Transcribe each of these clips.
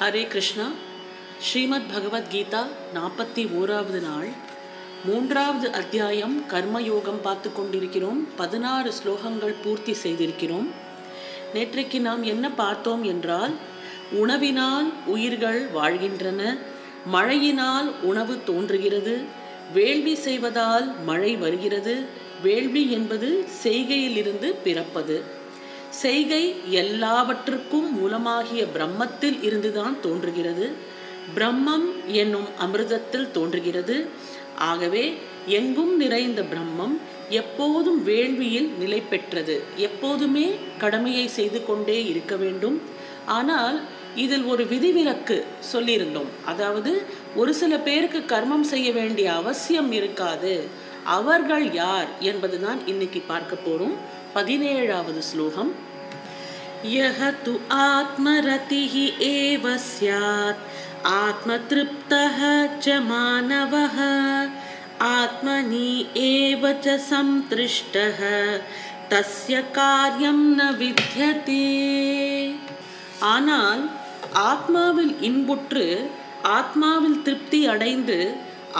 ஹரே கிருஷ்ணா. ஸ்ரீமத் பகவத்கீதா நாற்பத்தி ஓராவது நாள். மூன்றாவது அத்தியாயம் கர்மயோகம் பார்த்து கொண்டிருக்கிறோம். பதினாறு ஸ்லோகங்கள் பூர்த்தி செய்திருக்கிறோம். நேற்றைக்கு நாம் என்ன பார்த்தோம் என்றால் உணவினால் உயிர்கள் வாழ்கின்றன மழையினால் உணவு தோன்றுகிறது வேள்வி செய்வதால் மழை வருகிறது வேள்வி என்பது செய்கையிலிருந்து பிறப்பது. செய்கை எல்லாவற்றுக்கும் மூலமாகிய பிரம்மத்தில் இருந்துதான் தோன்றுகிறது. பிரம்மம் என்னும் அமிர்தத்தில் தோன்றுகிறது. ஆகவே எங்கும் நிறைந்த பிரம்மம் எப்போதும் வேள்வியில் நிலை பெற்றது. எப்போதுமே கடமையை செய்து கொண்டே இருக்க வேண்டும். ஆனால் இதில் ஒரு விதிவிலக்கு சொல்லியிருந்தோம். அதாவது ஒரு சில பேருக்கு கர்மம் செய்ய வேண்டிய அவசியம் இருக்காது. அவர்கள் யார் என்பதுதான் இன்னைக்கு பார்க்க போறோம். பதினேழாவது ஸ்லோகம் यः तु आत्मरतिः एव स्यात् आत्मतृप्तः च मानवः आत्मनि एव च सन्तृष्टः तस्य कार्यं न विद्यते ஆனால் ஆத்மாவில் இன்புற்று ஆத்மாவில் திருப்தி அடைந்து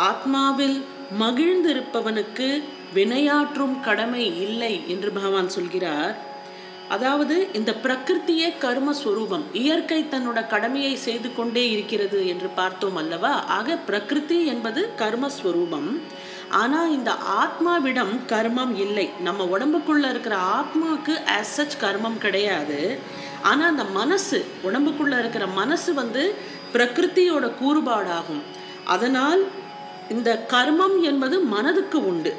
ஆத்மாவில் மகிழ்ந்திருப்பவனுக்கு வினையாற்றும் கடமை இல்லை என்று பகவான் சொல்கிறார். அதாவது இந்த பிரகிருத்தியே கர்மஸ்வரூபம். இயற்கை தன்னோட கடமையை செய்து கொண்டே இருக்கிறது என்று பார்த்தோம் அல்லவா? ஆக பிரகிருதி என்பது கர்மஸ்வரூபம். ஆனால் இந்த ஆத்மாவிடம் கர்மம் இல்லை. நம்ம உடம்புக்குள்ள இருக்கிற ஆத்மாவுக்கு ஆஸ் சச் கர்மம் கிடையாது. ஆனால் அந்த மனசு உடம்புக்குள்ள இருக்கிற மனசு வந்து பிரகிருத்தியோட கூறுபாடாகும். அதனால் இந்த கர்மம் என்பது மனதுக்கு உண்டு.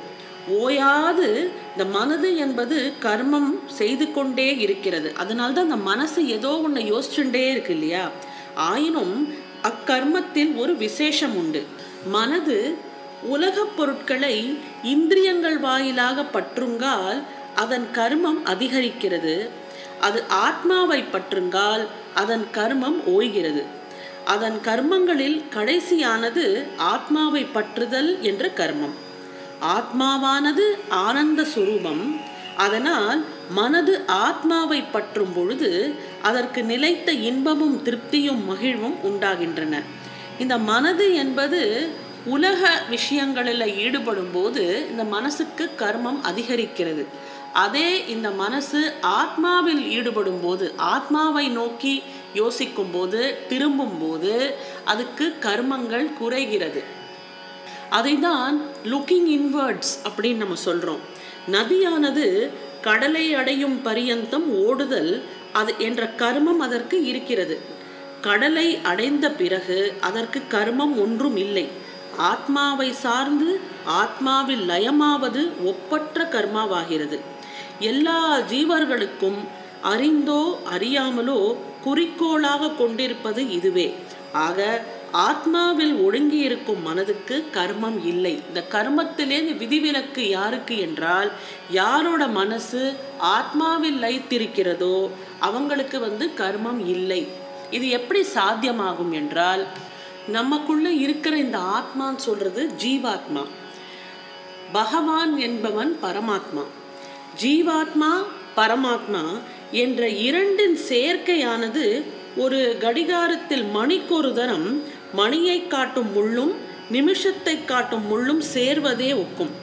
ஓயாது இந்த மனது என்பது கர்மம் செய்து கொண்டே இருக்கிறது. அதனால்தான் அந்த மனசு ஏதோ ஒன்று யோசிச்சுட்டே இருக்கு இல்லையா? ஆயினும் அக்கர்மத்தில் ஒரு விசேஷம் உண்டு. மனது உலகப் பொருட்களை இந்திரியங்கள் வாயிலாக பற்றுங்கால் அதன் கர்மம் அதிகரிக்கிறது. அது ஆத்மாவை பற்றுங்கால் அதன் கர்மம் ஓய்கிறது. அதன் கர்மங்களில் கடைசியானது ஆத்மாவை பற்றுதல் என்ற கர்மம். ஆத்மாவானது ஆனந்த சுரூபம். அதனால் மனது ஆத்மாவை பற்றும் பொழுது அதற்கு நிலைத்த இன்பமும் திருப்தியும் மகிழ்வும் உண்டாகின்றன. இந்த மனது என்பது உலக விஷயங்களில் ஈடுபடும் போது இந்த மனசுக்கு கர்மம் அதிகரிக்கிறது. அதே இந்த மனசு ஆத்மாவில் ஈடுபடும் போது ஆத்மாவை நோக்கி யோசிக்கும் போது திரும்பும் போது அதுக்கு கர்மங்கள் குறைகிறது. அதை தான் லுக்கிங் இன்வர்ட்ஸ் அப்படின்னு நம்ம சொல்கிறோம் நதியானது கடலை அடையும் பரியந்தம் ஓடுதல் அது என்ற கர்மம் அதற்கு இருக்கிறது. கடலை அடைந்த பிறகு அதற்கு கர்மம் ஒன்றும் இல்லை. ஆத்மாவை சார்ந்து ஆத்மாவில் லயமாவது ஒப்பற்ற கர்மாவாகிறது. எல்லா ஜீவர்களுக்கும் அறிந்தோ அறியாமலோ குறிக்கோளாக கொண்டிருப்பது இதுவே. ஆக ஆத்மாவில் ஒடுங்கி இருக்கும் மனதுக்கு கர்மம் இல்லை. இந்த கர்மத்திலே விதிவிலக்கு யாருக்கு என்றால் யாரோட மனசு ஆத்மாவில் லைத்திருக்கிறதோ அவங்களுக்கு வந்து கர்மம் இல்லை. இது எப்படி சாத்தியமாகும் என்றால் நமக்குள்ள இருக்கிற இந்த ஆத்மான்னு சொல்றது ஜீவாத்மா. பகவான் என்பவன் பரமாத்மா. ஜீவாத்மா பரமாத்மா என்ற இரண்டின் சேர்க்கையானது ஒரு கடிகாரத்தில் மணிக்கொரு தரம் மணியை காட்டும் முள்ளும் நிமிஷத்தை காட்டும் முள்ளும் சேர்வதே ஒக்கும்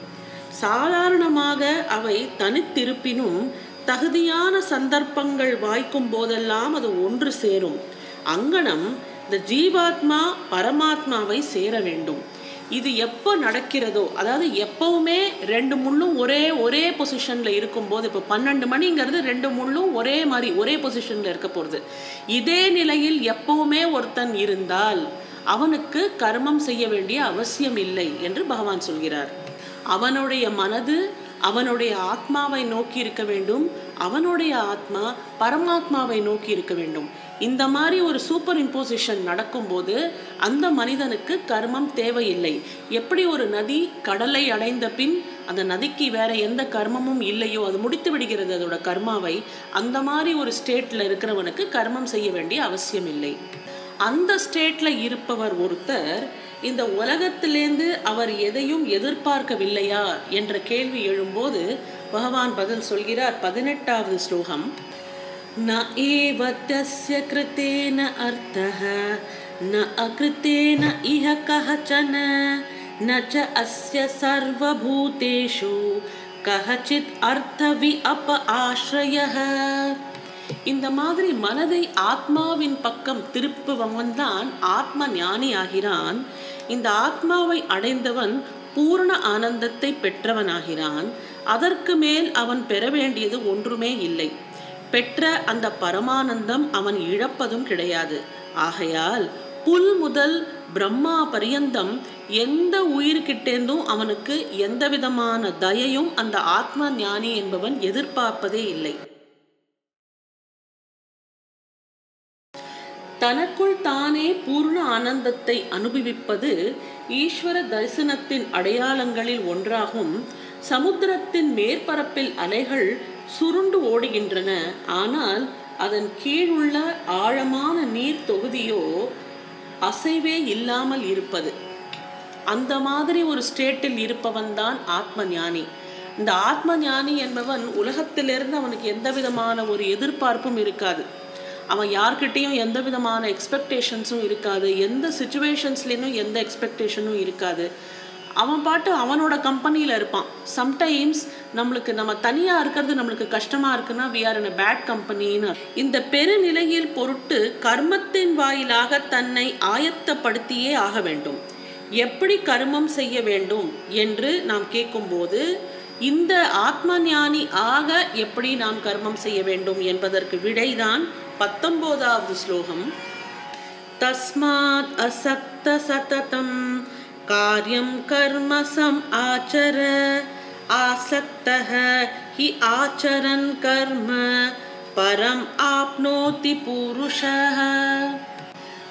சாதாரணமாக அவை தனித்திருப்பினும் தகுதியான சந்தர்ப்பங்கள் வாய்க்கும் போதெல்லாம் அது ஒன்று சேரும். அங்கனம் இந்த ஜீவாத்மா பரமாத்மாவை சேர வேண்டும். இது எப்போ நடக்கிறதோ அதாவது எப்பவுமே ரெண்டு முள்ளும் ஒரே ஒரே பொசிஷனில் இருக்கும்போது இப்போ பன்னெண்டு மணிங்கிறது ரெண்டு முள்ளும் ஒரே மாதிரி ஒரே பொசிஷனில் இருக்க போகிறது இதே நிலையில் எப்பவுமே ஒருத்தன் இருந்தால் அவனுக்கு கர்மம் செய்ய வேண்டிய அவசியம் இல்லை என்று பகவான் சொல்கிறார். அவனுடைய மனது அவனுடைய ஆத்மாவை நோக்கி இருக்க வேண்டும். அவனுடைய ஆத்மா பரமாத்மாவை நோக்கி இருக்க வேண்டும். இந்த மாதிரி ஒரு சூப்பர் இம்போசிஷன் நடக்கும்போது அந்த மனிதனுக்கு கர்மம் தேவையில்லை. எப்படி ஒரு நதி கடலை அடைந்த பின் அந்த நதிக்கு வேற எந்த கர்மமும் இல்லையோ அது முடித்து விடுகிறது அதோட கர்மாவை அந்த மாதிரி ஒரு ஸ்டேட்டில் இருக்கிறவனுக்கு கர்மம் செய்ய வேண்டிய அவசியம் இல்லை. அந்த ஸ்டேட்டில் இருப்பவர் ஒருத்தர் இந்த உலகத்திலேருந்து அவர் எதையும் எதிர்பார்க்கவில்லையா என்ற கேள்வி எழும்போது பகவான் பதில் சொல்கிறார். பதினெட்டாவது ஸ்லோகம். ந ஏவ தஸ்ய கிருத்தேன அர்த்தः ந அகிருத்தேன இஹ கஹச்சன न च अस्य கஹச்சித் அர்த்தவி அப்ப ஆශ්‍රயः இந்த மாதிரி மனதை ஆத்மாவின் பக்கம் திருப்புபவன் தான் ஆத்ம ஞானி ஆகிறான் இந்த ஆத்மாவை அடைந்தவன் பூர்ண ஆனந்தத்தை பெற்றவனாகிறான். அதற்கு மேல் அவன் பெற வேண்டியது ஒன்றுமே இல்லை. பெற்ற அந்த பரமானந்தம் அவன் இழப்பதும் கிடையாது. ஆகையால் புல் முதல் பிரம்மா பரியந்தம் எந்த உயிர்கிட்டேந்தும் அவனுக்கு எந்த விதமான தயையும் அந்த ஆத்ம ஞானி என்பவன் எதிர்பார்ப்பதே இல்லை. தனக்குள் தானே பூர்ண ஆனந்தத்தை அனுபவிப்பது ஈஸ்வர தரிசனத்தின் அடையாளங்களில் ஒன்றாகும். சமுத்திரத்தின் மேற்பரப்பில் அலைகள் சுருண்டு ஓடுகின்றன. ஆனால் அதன் கீழுள்ள ஆழமான நீர் தொகுதியோ அசைவே இல்லாமல் இருப்பது. அந்த மாதிரி ஒரு ஸ்டேட்டில் இருப்பவன் தான் ஆத்ம ஞானி இந்த ஆத்ம ஞானி என்பவன் உலகத்திலிருந்து அவனுக்கு எந்த விதமான ஒரு எதிர்பார்ப்பும் இருக்காது. அவன் யார்கிட்டேயும் எந்த விதமான எக்ஸ்பெக்டேஷன்ஸும் இருக்காது. எந்த சுச்சுவேஷன்ஸ்லேயும் எந்த எக்ஸ்பெக்டேஷனும் இருக்காது. அவன் பாட்டு அவனோட கம்பெனியில் இருப்பான். சம்டைம்ஸ் நம்மளுக்கு நம்ம தனியாக இருக்கிறது நம்மளுக்கு கஷ்டமாக இருக்குன்னா we are in a bad கம்பெனின்னு இந்த பெருநிலையில் பொருட்டு கர்மத்தின் வாயிலாக தன்னை ஆயத்தப்படுத்தியே ஆக வேண்டும். எப்படி கர்மம் செய்ய வேண்டும் என்று நாம் கேட்கும்போது இந்த ஆத்ம ஞானி ஆக எப்படி நாம் கர்மம் செய்ய வேண்டும் என்பதற்கு விடைதான் பத்தொன்பதாவது ஸ்லோகம். தஸ்மாத் அசக்த சததம் காரியம் கர்ம சம் ஆச்சர. ஆசக்தः ஹி ஆச்சரன் கர்ம. பரம் ஆப்னோதி புருஷः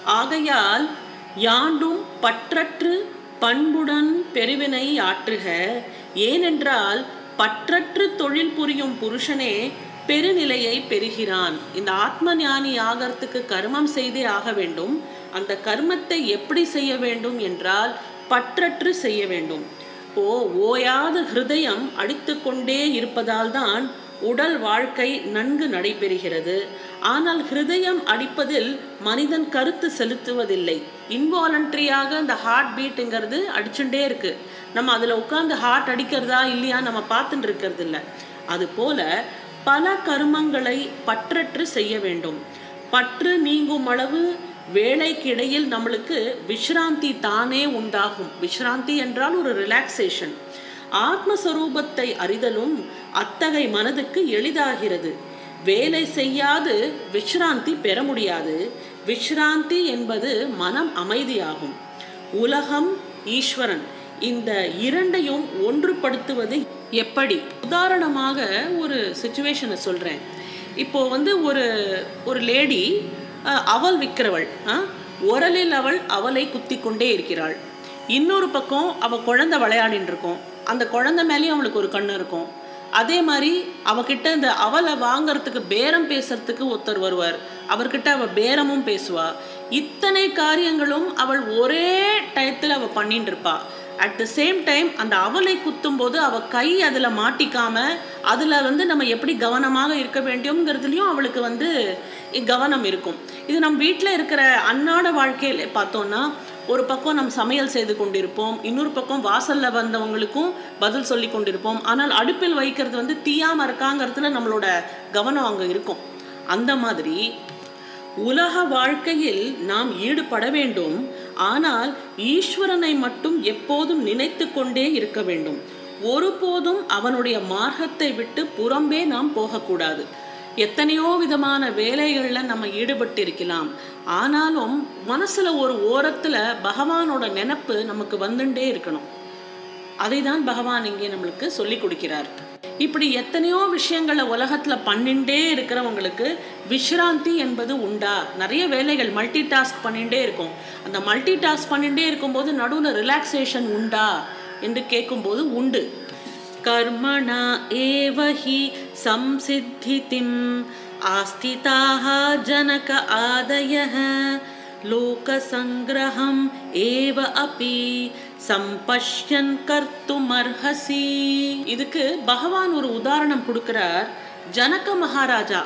ஆகையால் யாண்டும் பற்றற்று பண்புடன் பெருவினை ஆற்றுக. ஏனென்றால் பற்றற்று தொழில் புரியும் புருஷனே பெருநிலையை பெறுகிறான். இந்த ஆத்ம ஞானி ஆகிறதுக்கு கர்மம் செய்தே ஆக வேண்டும். அந்த கர்மத்தை எப்படி செய்ய வேண்டும் என்றால் பற்றற்று செய்ய வேண்டும். ஓ ஓயாத ஹிருதயம் அடித்து கொண்டே இருப்பதால் தான் உடல் வாழ்க்கை நன்கு நடைபெறுகிறது. ஆனால் ஹிருதயம் அடிப்பதில் மனிதன் கருத்து செலுத்துவதில்லை. இன்வாலண்ட்ரியாக அந்த ஹார்ட் பீட்டுங்கிறது அடிச்சுட்டே இருக்கு. நம்ம அதில் உட்காந்து ஹார்ட் அடிக்கிறதா இல்லையா நம்ம பார்த்துட்டு இருக்கிறது இல்லை அதுபோல பல கருமங்களை பற்றற்று செய்ய வேண்டும். பற்று நீங்கும் அளவு வேலைக்கு இடையில் நம்மளுக்கு விஷ்ராந்தி தானே உண்டாகும். விஷ்ராந்தி என்றால் ஒரு ரிலாக்ஸேஷன் ஆத்மஸ்வரூபத்தை அறிதலும் அத்தகை மனதுக்கு எளிதாகிறது. வேலை செய்யாது விஷ்ராந்தி பெற முடியாது. விஷ்ராந்தி என்பது மனம் அமைதியாகும். உலகம் ஈஸ்வரன். இந்த இரண்டையும் ஒன்றுபடுத்துவது எப்படி? உதாரணமாக ஒரு சுச்சுவேஷனை சொல்கிறேன் இப்போ வந்து ஒரு ஒரு லேடி அவள் விற்கிறவள் உரலில் அவள் அவளை குத்தி கொண்டே இருக்கிறாள். இன்னொரு பக்கம் அவள் குழந்தை விளையாடின்னு இருக்கும். அந்த குழந்தை மேலேயும் அவளுக்கு ஒரு கண்ணு இருக்கும். அதே மாதிரி அவகிட்ட இந்த அவளை வாங்கறதுக்கு பேரம் பேசுறதுக்கு ஒருத்தர் வருவார். அவர்கிட்ட அவள் பேரமும் பேசுவா. இத்தனை காரியங்களும் அவள் ஒரே டயத்தில் அவள் பண்ணிட்டு இருப்பாள் அட் த சேம் டைம் அந்த அவலை குத்தும் போது அவள் கை அதில் மாட்டிக்காம அதில் வந்து நம்ம எப்படி கவனமாக இருக்க வேண்டியோங்கிறதுலையும் அவளுக்கு வந்து கவனம் இருக்கும். இது நம்ம வீட்டில் இருக்கிற அன்னாட வாழ்க்கையில் பார்த்தோன்னா ஒரு பக்கம் நம் சமையல் செய்து கொண்டிருப்போம் இன்னொரு பக்கம் வாசலில் வந்தவங்களுக்கும் பதில் சொல்லி கொண்டிருப்போம். ஆனால் அடுப்பில் வைக்கிறது வந்து தீயாமல் இருக்காங்கிறதுல நம்மளோட கவனம் அங்கே இருக்கும். அந்த மாதிரி உலக வாழ்க்கையில் நாம் ஈடுபட வேண்டும். ஆனால் ஈஸ்வரனை மட்டும் எப்போதும் நினைத்து கொண்டே இருக்க வேண்டும். ஒருபோதும் அவனுடைய மார்க்கத்தை விட்டு புறம்பே நாம் போகக்கூடாது. எத்தனையோ விதமான வேலைகளில் நம்ம ஈடுபட்டு இருக்கலாம் ஆனாலும் மனசில் ஒரு ஓரத்தில் பகவானோட நினப்பு நமக்கு வந்துட்டே இருக்கணும். அதை தான் பகவான் இங்கே நம்மளுக்கு சொல்லி கொடுக்கிறார். இப்படி எத்தனையோ விஷயங்களை உலகத்தில் பண்ணிகிட்டே இருக்கிறவங்களுக்கு விஷ்ராந்தி என்பது உண்டா? நிறைய வேலைகள் மல்டி டாஸ்க் பண்ணிகிட்டே இருக்கும். அந்த மல்டி டாஸ்க் பண்ணிகிட்டே இருக்கும்போது நடுவில் ரிலாக்ஸேஷன் உண்டா? என்று கேட்கும்போது உண்டு. கர்மணா ஏவஹி சம்சித்தி சம்சித்திதிம் ஆஸ்திதாக ஜனக ஆதயக लोकसङ्ग्रहम् ஏவ अपि சம்பஷ்யன் கர்த்துமர்ஹசி இதுக்கு பகவான் ஒரு உதாரணம் கொடுக்கிறார். ஜனக மகாராஜா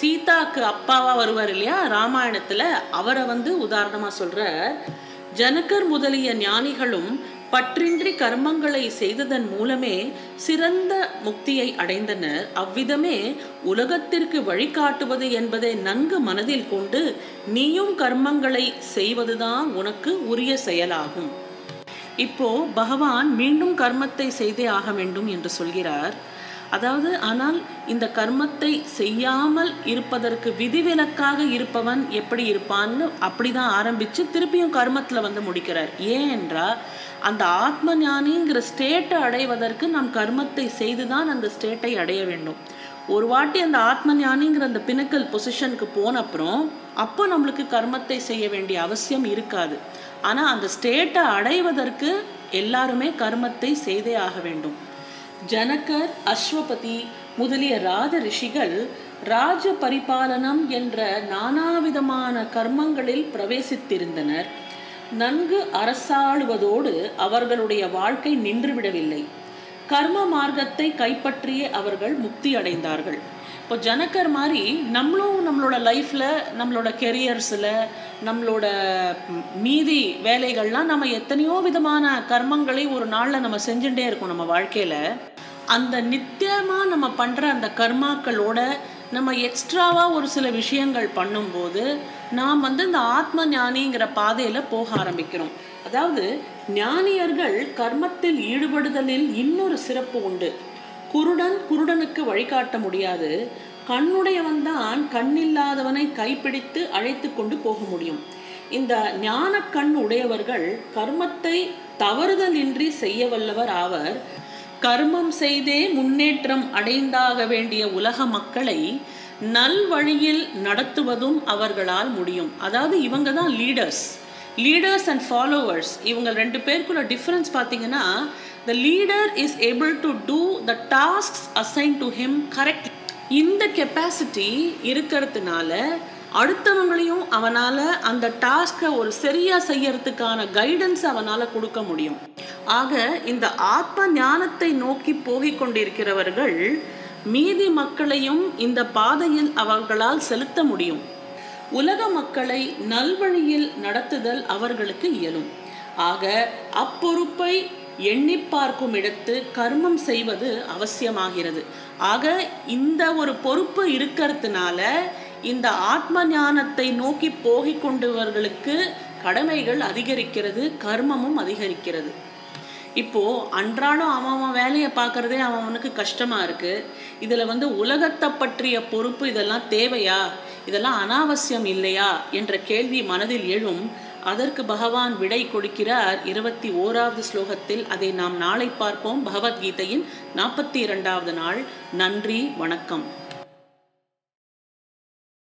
சீதாக்கு அப்பாவா வருவார் இல்லையா? ராமாயணத்துல அவரை வந்து உதாரணமா சொல்றார். ஜனகர் முதலிய ஞானிகளும் பற்றின்றி கர்மங்களை செய்ததன் மூலமே சிறந்த முக்தியை அடைந்தனர். அவ்விதமே உலகத்திற்கு வழிகாட்டுவது என்பதை நன்கு மனதில் கொண்டு நீயும் கர்மங்களை செய்வதுதான் உனக்கு உரிய செயலாகும். இப்போ பகவான் மீண்டும் கர்மத்தை செய்தே ஆக வேண்டும் என்று சொல்கிறார். அதாவது ஆனால் இந்த கர்மத்தை செய்யாமல் இருப்பதற்கு விதிவிலக்காக இருப்பவன் எப்படி இருப்பான்னு அப்படிதான் ஆரம்பிச்சு திருப்பியும் கர்மத்துல வந்து முடிக்கிறார். ஏன் என்றால் அந்த ஆத்ம ஞானிங்கிற ஸ்டேட்டை அடைவதற்கு நாம் கர்மத்தை செய்துதான் அந்த ஸ்டேட்டை அடைய வேண்டும். ஒரு வாட்டி அந்த ஆத்ம ஞானிங்கிற அந்த பினக்கல் பொசிஷனுக்கு போன அப்புறம் அப்போ நம்மளுக்கு கர்மத்தை செய்ய வேண்டிய அவசியம் இருக்காது. ஆனால் அந்த ஸ்டேட்டை அடைவதற்கு எல்லாருமே கர்மத்தை செய்தே ஆக வேண்டும். ஜனகர் அஸ்வபதி முதலிய ராஜ ரிஷிகள் ராஜ பரிபாலனம் என்ற நானாவிதமான கர்மங்களில் பிரவேசித்திருந்தனர். நன்கு அரசாளுவதோடு அவர்களுடைய வாழ்க்கை நின்றுவிடவில்லை. கர்ம மார்க்கத்தை கைப்பற்றியே அவர்கள் முக்தி அடைந்தார்கள் இப்போ ஜனக்கர் மாதிரி நம்மளும் நம்மளோட லைஃப்பில் நம்மளோட கெரியர்ஸில் நம்மளோட மீதி வேலைகள்லாம் நம்ம எத்தனையோ விதமான கர்மங்களை ஒரு நாளில் நம்ம செஞ்சுட்டே இருக்கோம் நம்ம வாழ்க்கையில். அந்த நித்தியமாக நம்ம பண்ணுற அந்த கர்மாக்களோட நம்ம எக்ஸ்ட்ராவாக ஒரு சில விஷயங்கள் பண்ணும்போது நாம் வந்து இந்த ஆத்ம ஞானிங்கிற பாதையில் போக ஆரம்பிக்கிறோம். அதாவது ஞானியர்கள் கர்மத்தில் ஈடுபடுதலில் இன்னொரு சிறப்பு உண்டு. குருடன் குருடனுக்கு வழிகாட்ட முடியாது. கண்ணுடையவன் தான் கண்ணில்லாதவனை கைப்பிடித்து அழைத்து கொண்டு போக முடியும். இந்த ஞான கண் உடையவர்கள் கர்மத்தை தவறுதலின்றி செய்ய வல்லவர் ஆவர். கர்மம் செய்தே முன்னேற்றம் அடைந்தாக வேண்டிய உலக மக்களை நல் வழியில் நடத்துவதும் அவர்களால் முடியும். அதாவது இவங்க தான் லீடர்ஸ் லீடர்ஸ் அண்ட் ஃபாலோவர்ஸ் இவங்க ரெண்டு பேருக்குள்ள டிஃப்ரென்ஸ் பார்த்தீங்கன்னா the leader is able to do the task assign to him correct இந்த கெப்பாசிட்டி இருக்கிறதுனால அடுத்தவங்களையும் அவனால் அந்த டாஸ்க்கை ஒரு சரியாக செய்யறதுக்கான கைடன்ஸ் அவனால் கொடுக்க முடியும். ஆக இந்த ஆத்ம ஞானத்தை நோக்கி போகிக் கொண்டிருக்கிறவர்கள் மீதி மக்களையும் இந்த பாதையில் அவர்களால் செலுத்த முடியும். உலக மக்களை நல்வழியில் நடத்துதல் அவர்களுக்கு இயலும். ஆக அப்பொறுப்பை எண்ணி பார்க்கும் இடத்து கர்மம் செய்வது அவசியமாகிறது. ஆக இந்த ஒரு பொறுப்பு இருக்கிறதுனால இந்த ஆத்ம ஞானத்தை நோக்கி போகிக் கொண்டவர்களுக்கு கடமைகள் அதிகரிக்கிறது கர்மமும் அதிகரிக்கிறது. இப்போ அன்றாடம் அவன் அவன் வேலையை பார்க்கறதே அவனுக்கு கஷ்டமா இருக்கு. இதுல வந்து உலகத்தை பற்றிய பொறுப்பு இதெல்லாம் தேவையா? இதெல்லாம் அனாவசியம் இல்லையா? என்ற கேள்வி மனதில் எழும் அதற்கு பகவான் விடை கொடுக்கிறார். இருபத்தி ஓராவது ஸ்லோகத்தில் அதை நாம் நாளை பார்ப்போம். பகவத்கீதையின் நாற்பத்தி இரண்டாவது நாள். நன்றி வணக்கம்.